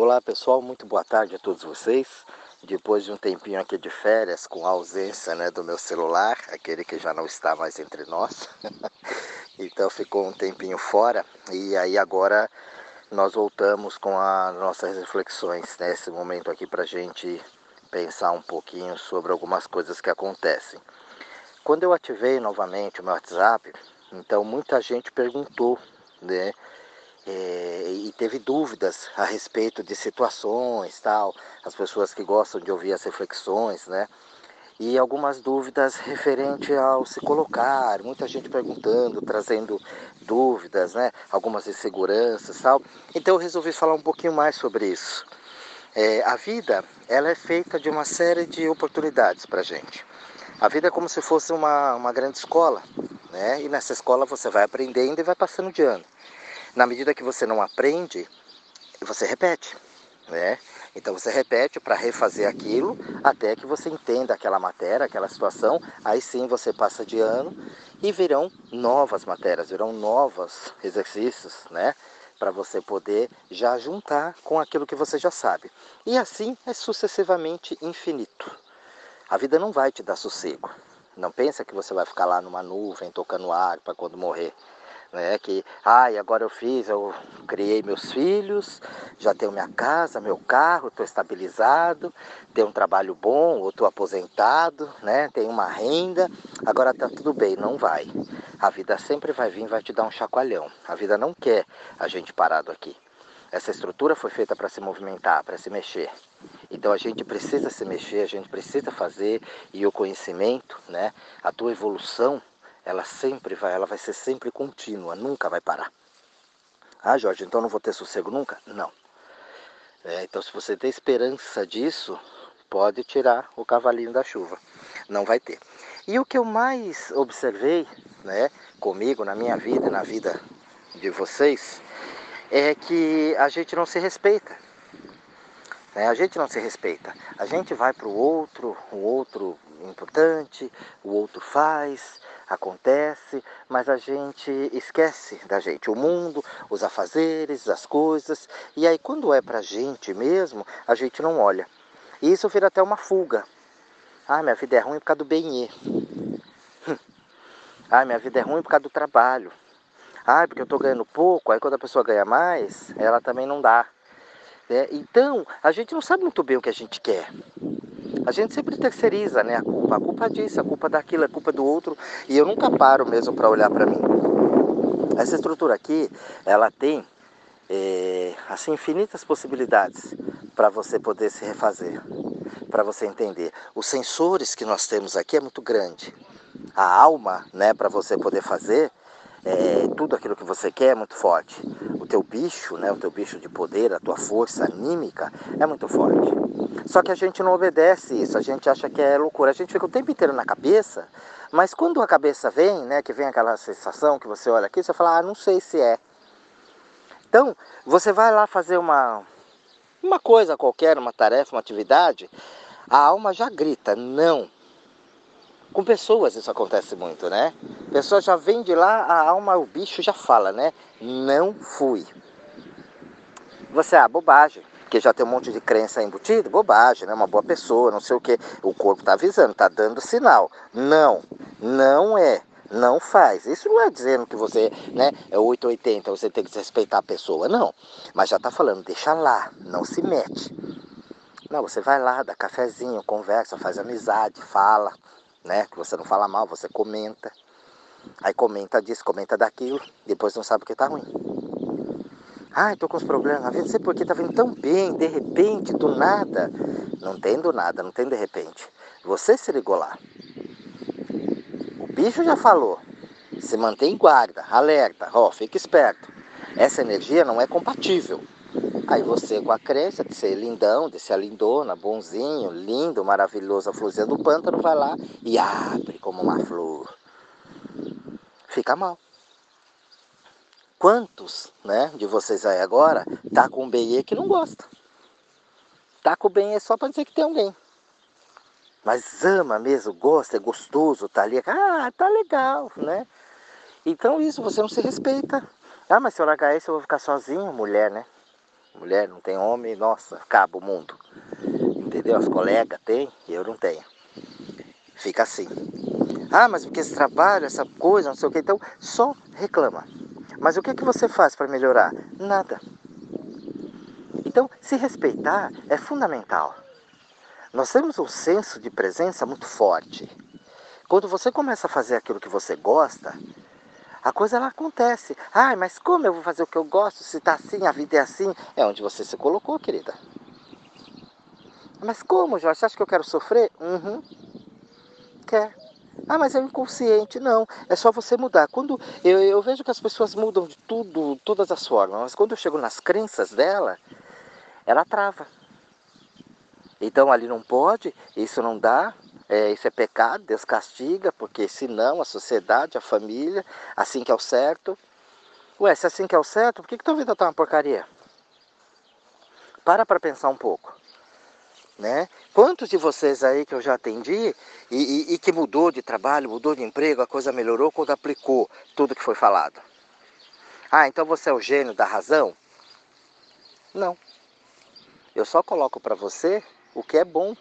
Olá pessoal, muito boa tarde a todos vocês. Depois de um tempinho aqui de férias, com a ausência né, do meu celular, aquele que já não está mais entre nós, então ficou um tempinho fora e aí agora nós voltamos com as nossas reflexões nesse né, momento aqui para gente pensar um pouquinho sobre algumas coisas que acontecem. Quando eu ativei novamente o meu WhatsApp, então muita gente perguntou, né? É, e teve dúvidas a respeito de situações, tal, as pessoas que gostam de ouvir as reflexões, né? E algumas dúvidas referente ao se colocar, muita gente perguntando, trazendo dúvidas, né? Algumas inseguranças, tal. Então eu resolvi falar um pouquinho mais sobre isso. É, a vida, ela é feita de uma série de oportunidades para gente. A vida é como se fosse uma, uma grande escola, né? E nessa escola você vai aprendendo e vai passando de ano. Na medida que você não aprende, você repete, né? Então você repete para refazer aquilo até que você entenda aquela matéria, aquela situação. Aí sim você passa de ano e virão novas matérias, virão novos exercícios, né? Para você poder já juntar com aquilo que você já sabe. E assim é sucessivamente infinito. A vida não vai te dar sossego. Não pensa que você vai ficar lá numa nuvem tocando ar para quando morrer né? Que, ai, ah, agora eu fiz, eu criei meus filhos, já tenho minha casa, meu carro, estou estabilizado, tenho um trabalho bom, ou estou aposentado, né? Tenho uma renda, agora está tudo bem, não vai. A vida sempre vai vir, vai te dar um chacoalhão. A vida não quer a gente parado aqui. Essa estrutura foi feita para se movimentar, para se mexer. Então a gente precisa se mexer, a gente precisa fazer e o conhecimento, né? A tua evolução ela sempre vai, ela vai ser sempre contínua, nunca vai parar. Ah, Jorge, então não vou ter sossego nunca? Não. É, então, se você tem esperança disso, pode tirar o cavalinho da chuva. Não vai ter. E o que eu mais observei, né, comigo, na minha vida, na vida de vocês, é que a gente não se respeita. Né? A gente não se respeita. A gente vai para o outro, o outro importante, o outro faz, acontece, mas a gente esquece da gente, o mundo, os afazeres, as coisas, e aí quando é pra gente mesmo, a gente não olha. E isso vira até uma fuga. Ah, minha vida é ruim por causa do bem Ah, minha vida é ruim por causa do trabalho. Ah, porque eu estou ganhando pouco, aí quando a pessoa ganha mais, ela também não dá. É, então, a gente não sabe muito bem o que a gente quer. A gente sempre terceiriza né, a culpa. A culpa disso, a culpa daquilo, a culpa do outro. E eu nunca paro mesmo para olhar para mim. Essa estrutura aqui, ela tem é, assim infinitas possibilidades para você poder se refazer, para você entender. Os sensores que nós temos aqui é muito grande. A alma, né, para você poder fazer, é, tudo aquilo que você quer é muito forte. Teu bicho, né, o teu bicho de poder, a tua força anímica é muito forte. Só que a gente não obedece isso, a gente acha que é loucura. A gente fica o tempo inteiro na cabeça, mas quando a cabeça vem, né, que vem aquela sensação que você olha aqui, você fala, ah, não sei se é. Então, você vai lá fazer uma, uma coisa qualquer, uma tarefa, uma atividade, a alma já grita, não, com pessoas isso acontece muito, né? A pessoa já vem de lá, a alma, o bicho já fala, né? Não fui. Você, ah, bobagem, porque já tem um monte de crença embutida, bobagem, né? Uma boa pessoa, não sei o que. O corpo está avisando, está dando sinal. Não, não é. Não faz. Isso não é dizendo que você né, é 880, você tem que respeitar a pessoa. Não. Mas já está falando, deixa lá, não se mete. Não, você vai lá, dá cafezinho, conversa, faz amizade, fala né? Que você não fala mal, você comenta. Aí comenta disso, comenta daquilo, depois não sabe o que tá ruim. Ai, tô com os problemas não sei porque tá vindo tão bem, de repente, do nada. Não tem do nada, não tem de repente. Você se ligou lá. O bicho já falou. Se mantém guarda, alerta, ó, fica esperto. Essa energia não é compatível. Aí você com a crença de ser lindão, de ser lindona, bonzinho, lindo, maravilhoso, a florzinha do pântano, vai lá e abre como uma flor. Fica mal. Quantos né, de vocês aí agora tá com um BE que não gosta? Tá com o BE só para dizer que tem alguém. Mas ama mesmo, gosta, é gostoso, tá ali. Ah, tá legal, né? Então isso, você não se respeita. Ah, mas se eu largar esse eu vou ficar sozinho, mulher, né? Mulher não tem homem, nossa, acaba o mundo. Entendeu? As colegas têm eu não tenho. Fica assim. Ah, mas porque esse trabalho, essa coisa, não sei o que, então só reclama. Mas o que, que você faz para melhorar? Nada. Então, se respeitar é fundamental. Nós temos um senso de presença muito forte. Quando você começa a fazer aquilo que você gosta, a coisa ela acontece. Ai, mas como eu vou fazer o que eu gosto? Se está assim, a vida é assim. É onde você se colocou, querida. Mas como, Jorge? Você acha que eu quero sofrer? Uhum. Quer. Ah, mas é inconsciente. Não, é só você mudar. Quando eu, eu, vejo que as pessoas mudam de tudo, todas as formas, mas quando eu chego nas crenças dela, ela trava. Então ali não pode, isso não dá, é, isso é pecado, Deus castiga, porque senão a sociedade, a família, assim que é o certo. Ué, se assim que é o certo, por que, que tua vida tá uma porcaria? Para para pensar um pouco. Né? Quantos de vocês aí que eu já atendi e, e, e, que mudou de trabalho, mudou de emprego, a coisa melhorou quando aplicou tudo que foi falado? Ah, então você é o gênio da razão? Não. Eu só coloco para você o que é bom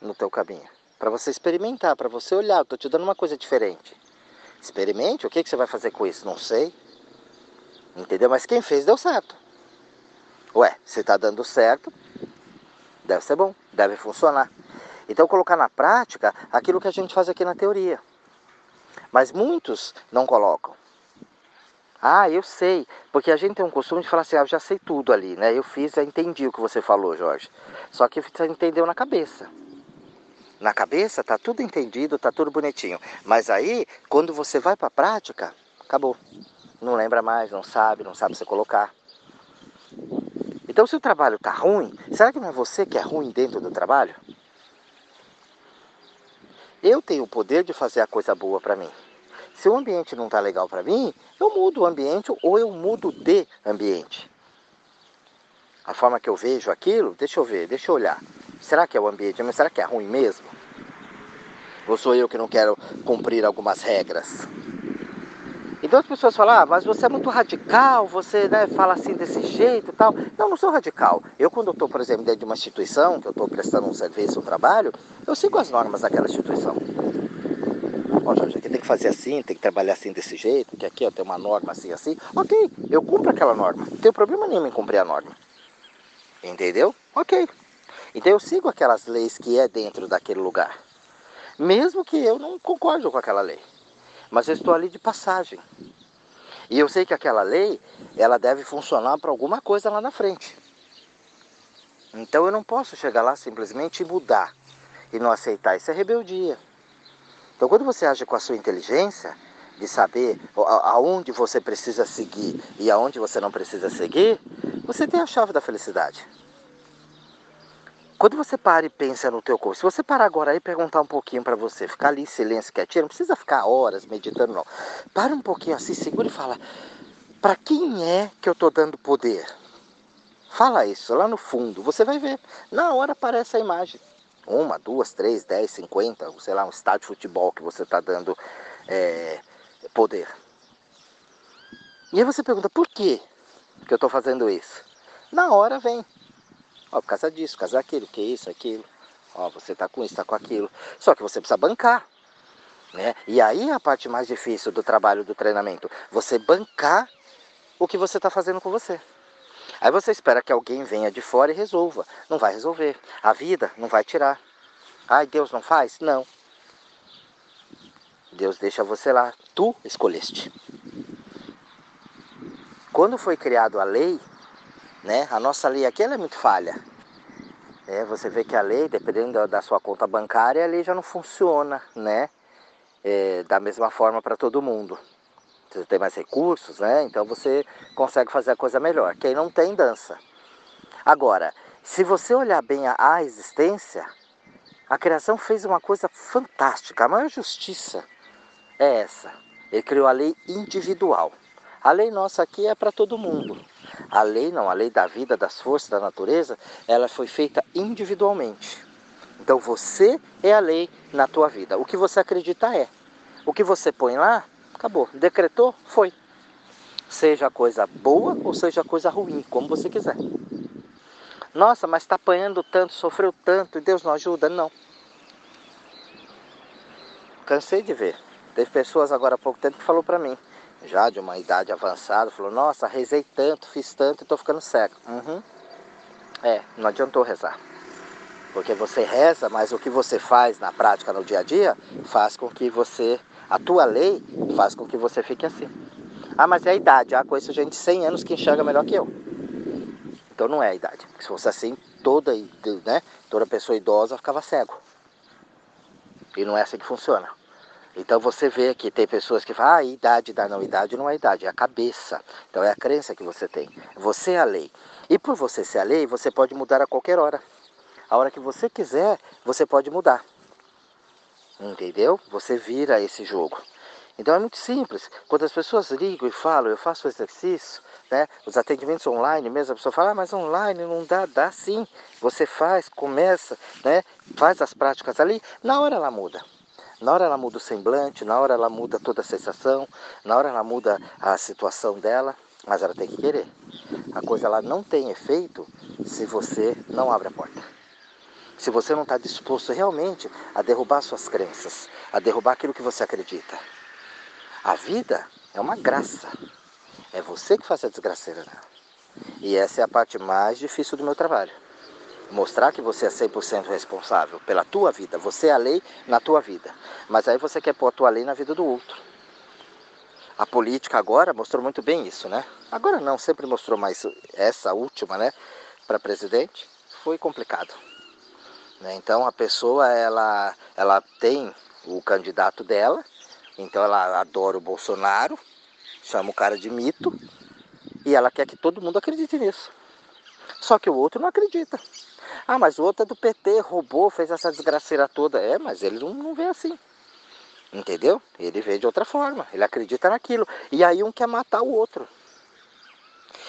no teu caminho, para você experimentar, para você olhar. Estou te dando uma coisa diferente. Experimente. O que, que você vai fazer com isso? Não sei. Entendeu? Mas quem fez deu certo. Ué, se está dando certo, deve ser bom, deve funcionar. Então, colocar na prática aquilo que a gente faz aqui na teoria. Mas muitos não colocam. Ah, eu sei, porque a gente tem um costume de falar assim, ah, eu já sei tudo ali, né? Eu fiz, já entendi o que você falou, Jorge. Só que você entendeu na cabeça. Na cabeça tá tudo entendido, tá tudo bonitinho. Mas aí, quando você vai para a prática, acabou. Não lembra mais, não sabe, não sabe se colocar. Então, se o trabalho está ruim, será que não é você que é ruim dentro do trabalho? Eu tenho o poder de fazer a coisa boa para mim. Se o ambiente não está legal para mim, eu mudo o ambiente ou eu mudo de ambiente. A forma que eu vejo aquilo, deixa eu ver, deixa eu olhar. Será que é o ambiente? Mas será que é ruim mesmo? Ou sou eu que não quero cumprir algumas regras? Então as pessoas falam, ah, mas você é muito radical, você né, fala assim desse jeito e tal. Não, não sou radical. Eu quando estou, por exemplo, dentro de uma instituição, que eu estou prestando um serviço, um trabalho, eu sigo as normas daquela instituição. Ó, Jorge, aqui tem que fazer assim, tem que trabalhar assim desse jeito, que aqui ó, tem uma norma assim, assim. Ok, eu cumpro aquela norma. Não tenho problema nenhum em cumprir a norma. Entendeu? Ok. Então eu sigo aquelas leis que é dentro daquele lugar. Mesmo que eu não concorde com aquela lei mas eu estou ali de passagem. E eu sei que aquela lei, ela deve funcionar para alguma coisa lá na frente. Então eu não posso chegar lá simplesmente e mudar e não aceitar. Isso é rebeldia. Então quando você age com a sua inteligência, de saber aonde você precisa seguir e aonde você não precisa seguir, você tem a chave da felicidade. Quando você para e pensa no teu corpo, se você parar agora e perguntar um pouquinho para você, ficar ali em silêncio, quietinho, não precisa ficar horas meditando não. Para um pouquinho assim, segura e fala, para quem é que eu estou dando poder? Fala isso lá no fundo, você vai ver. Na hora aparece a imagem. Uma, duas, três, dez, cinquenta, sei lá, um estádio de futebol que você está dando é, poder. E aí você pergunta, por que eu estou fazendo isso? Na hora vem. Ó, por causa disso, por causa daquilo, que isso, aquilo. Ó, você tá com isso, tá com aquilo. Só que você precisa bancar. Né? E aí a parte mais difícil do trabalho do treinamento. Você bancar o que você está fazendo com você. Aí você espera que alguém venha de fora e resolva. Não vai resolver. A vida não vai tirar. Ai, Deus não faz? Não. Deus deixa você lá. Tu escolheste. Quando foi criado a lei, né? A nossa lei aqui é muito falha. É, você vê que a lei, dependendo da sua conta bancária, a lei já não funciona né? É, da mesma forma para todo mundo. Você tem mais recursos, né? então você consegue fazer a coisa melhor. Quem não tem, dança. Agora, se você olhar bem a, a existência, a criação fez uma coisa fantástica. A maior justiça é essa. Ele criou a lei individual. A lei nossa aqui é para todo mundo. A lei não, a lei da vida, das forças da natureza, ela foi feita individualmente. Então você é a lei na tua vida. O que você acredita é. O que você põe lá, acabou. Decretou, foi. Seja coisa boa ou seja coisa ruim, como você quiser. Nossa, mas está apanhando tanto, sofreu tanto e Deus não ajuda? Não. Cansei de ver. Teve pessoas agora há pouco tempo que falou para mim, já de uma idade avançada, falou, nossa, rezei tanto, fiz tanto e estou ficando cego. Uhum. É, não adiantou rezar. Porque você reza, mas o que você faz na prática, no dia a dia, faz com que você, a tua lei faz com que você fique assim. Ah, mas é a idade. Ah, conheço gente de 100 anos que enxerga melhor que eu. Então não é a idade. Se fosse assim, toda, né, toda pessoa idosa ficava cego. E não é assim que funciona. Então você vê que tem pessoas que falam, ah, idade, idade, não, idade não é idade, é a cabeça. Então é a crença que você tem. Você é a lei. E por você ser a lei, você pode mudar a qualquer hora. A hora que você quiser, você pode mudar. Entendeu? Você vira esse jogo. Então é muito simples. Quando as pessoas ligam e falam, eu faço exercício, né? Os atendimentos online mesmo, a pessoa fala, ah, mas online não dá, dá sim. Você faz, começa, né? Faz as práticas ali, na hora ela muda. Na hora ela muda o semblante, na hora ela muda toda a sensação, na hora ela muda a situação dela, mas ela tem que querer. A coisa ela não tem efeito se você não abre a porta. Se você não está disposto realmente a derrubar suas crenças, a derrubar aquilo que você acredita. A vida é uma graça. É você que faz a desgraceira. E essa é a parte mais difícil do meu trabalho. Mostrar que você é 100% responsável pela tua vida. Você é a lei na tua vida. Mas aí você quer pôr a tua lei na vida do outro. A política agora mostrou muito bem isso, né? Agora não, sempre mostrou, mas essa última, né, para presidente, foi complicado. Né? Então a pessoa, ela, ela tem o candidato dela, então ela adora o Bolsonaro, chama o cara de mito e ela quer que todo mundo acredite nisso. Só que o outro não acredita. Ah, mas o outro é do PT, roubou, fez essa desgraceira toda. É, mas ele não, não vê assim. Entendeu? Ele vê de outra forma, ele acredita naquilo. E aí um quer matar o outro.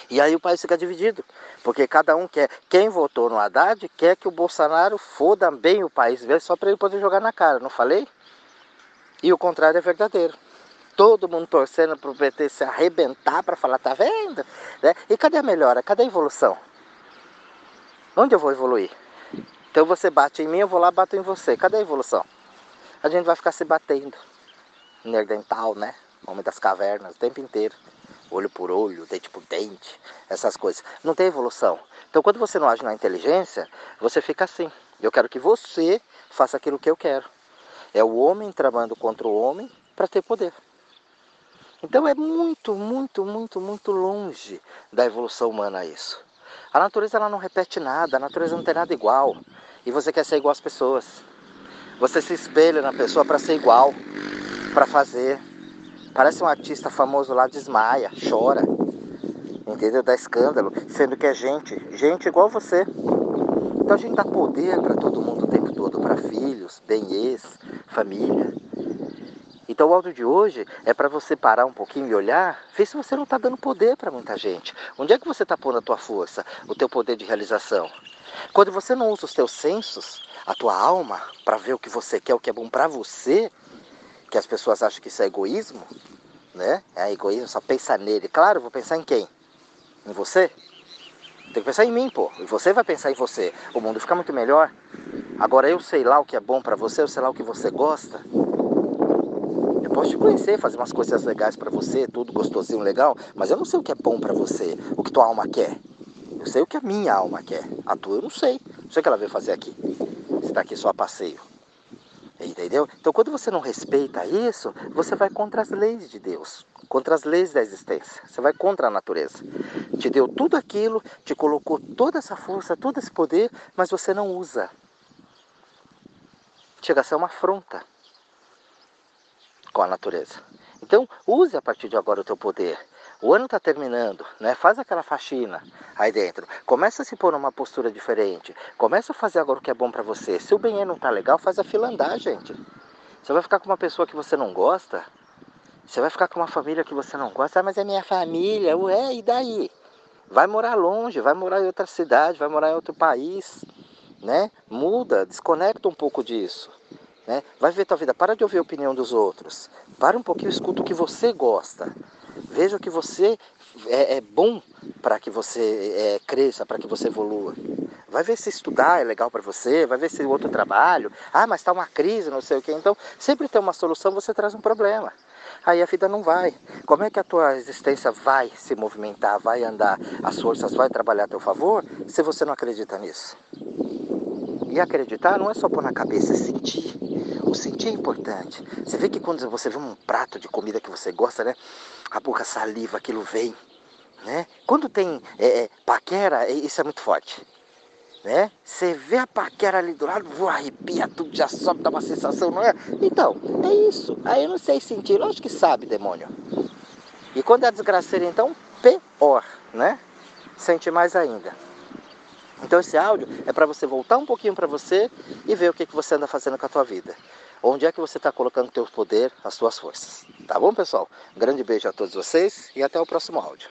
E aí o país fica dividido. Porque cada um quer. Quem votou no Haddad quer que o Bolsonaro foda bem o país, só para ele poder jogar na cara, não falei? E o contrário é verdadeiro. Todo mundo torcendo para o PT se arrebentar para falar, tá vendo? Né? E cadê a melhora? Cadê a evolução? Onde eu vou evoluir? Então você bate em mim, eu vou lá bato em você. Cadê a evolução? A gente vai ficar se batendo. Nerdental, né? Homem das cavernas, o tempo inteiro. Olho por olho, dente por dente, essas coisas. Não tem evolução. Então quando você não age na inteligência, você fica assim. Eu quero que você faça aquilo que eu quero. É o homem tramando contra o homem para ter poder. Então é muito, muito, muito, muito longe da evolução humana isso. A natureza ela não repete nada, a natureza não tem nada igual. E você quer ser igual às pessoas. Você se espelha na pessoa para ser igual, para fazer. Parece um artista famoso lá, desmaia, chora, entendeu? Dá escândalo, sendo que é gente, gente igual você. Então a gente dá poder para todo mundo o tempo todo, para filhos, bem-ex, família. Então o áudio de hoje é para você parar um pouquinho e olhar, ver se você não está dando poder para muita gente. Onde é que você está pondo a tua força, o teu poder de realização? Quando você não usa os teus sensos, a tua alma, para ver o que você quer, o que é bom para você, que as pessoas acham que isso é egoísmo, né? É egoísmo, só pensar nele. Claro, vou pensar em quem? Em você? Tem que pensar em mim, pô. E você vai pensar em você. O mundo fica muito melhor. Agora eu sei lá o que é bom para você, eu sei lá o que você gosta. Conhecer, fazer umas coisas legais para você, tudo gostosinho, legal, mas eu não sei o que é bom para você, o que tua alma quer. Eu sei o que a minha alma quer. A tua eu não sei. Não sei o que ela veio fazer aqui. Você está aqui só a passeio. Entendeu? Então, quando você não respeita isso, você vai contra as leis de Deus, contra as leis da existência. Você vai contra a natureza. Te deu tudo aquilo, te colocou toda essa força, todo esse poder, mas você não usa. Chega a ser uma afronta com a natureza. Então, use a partir de agora o teu poder. O ano está terminando, né? Faz aquela faxina aí dentro. Começa a se pôr numa postura diferente. Começa a fazer agora o que é bom para você. Se o banheiro não tá legal, faz a fila andar, gente. Você vai ficar com uma pessoa que você não gosta? Você vai ficar com uma família que você não gosta? Ah, mas é minha família. Ué, e daí? Vai morar longe, vai morar em outra cidade, vai morar em outro país, né? Muda, desconecta um pouco disso. Né? Vai ver tua vida, para de ouvir a opinião dos outros. Para um pouquinho, escuta o que você gosta. Veja o que você é, é bom para que você é, cresça, para que você evolua. Vai ver se estudar é legal para você, vai ver se outro trabalho. Ah, mas está uma crise, não sei o que. Então, sempre tem uma solução, você traz um problema. Aí a vida não vai. Como é que a tua existência vai se movimentar, vai andar, as forças vai trabalhar a teu favor, se você não acredita nisso? E acreditar não é só pôr na cabeça, é sentir. É importante. Você vê que quando você vê um prato de comida que você gosta, né? A boca saliva, aquilo vem. Né? Quando tem é, é, paquera, é, isso é muito forte. Né? Você vê a paquera ali do lado, voa, arrepia tudo, já sobe, dá uma sensação, não é? Então, é isso. Aí eu não sei sentir, lógico que sabe, demônio. E quando é desgraceira, então, pior, né? Sente mais ainda. Então esse áudio é para você voltar um pouquinho para você e ver o que, que você anda fazendo com a tua vida. Onde é que você está colocando o teu poder, as suas forças. Tá bom, pessoal? Grande beijo a todos vocês e até o próximo áudio.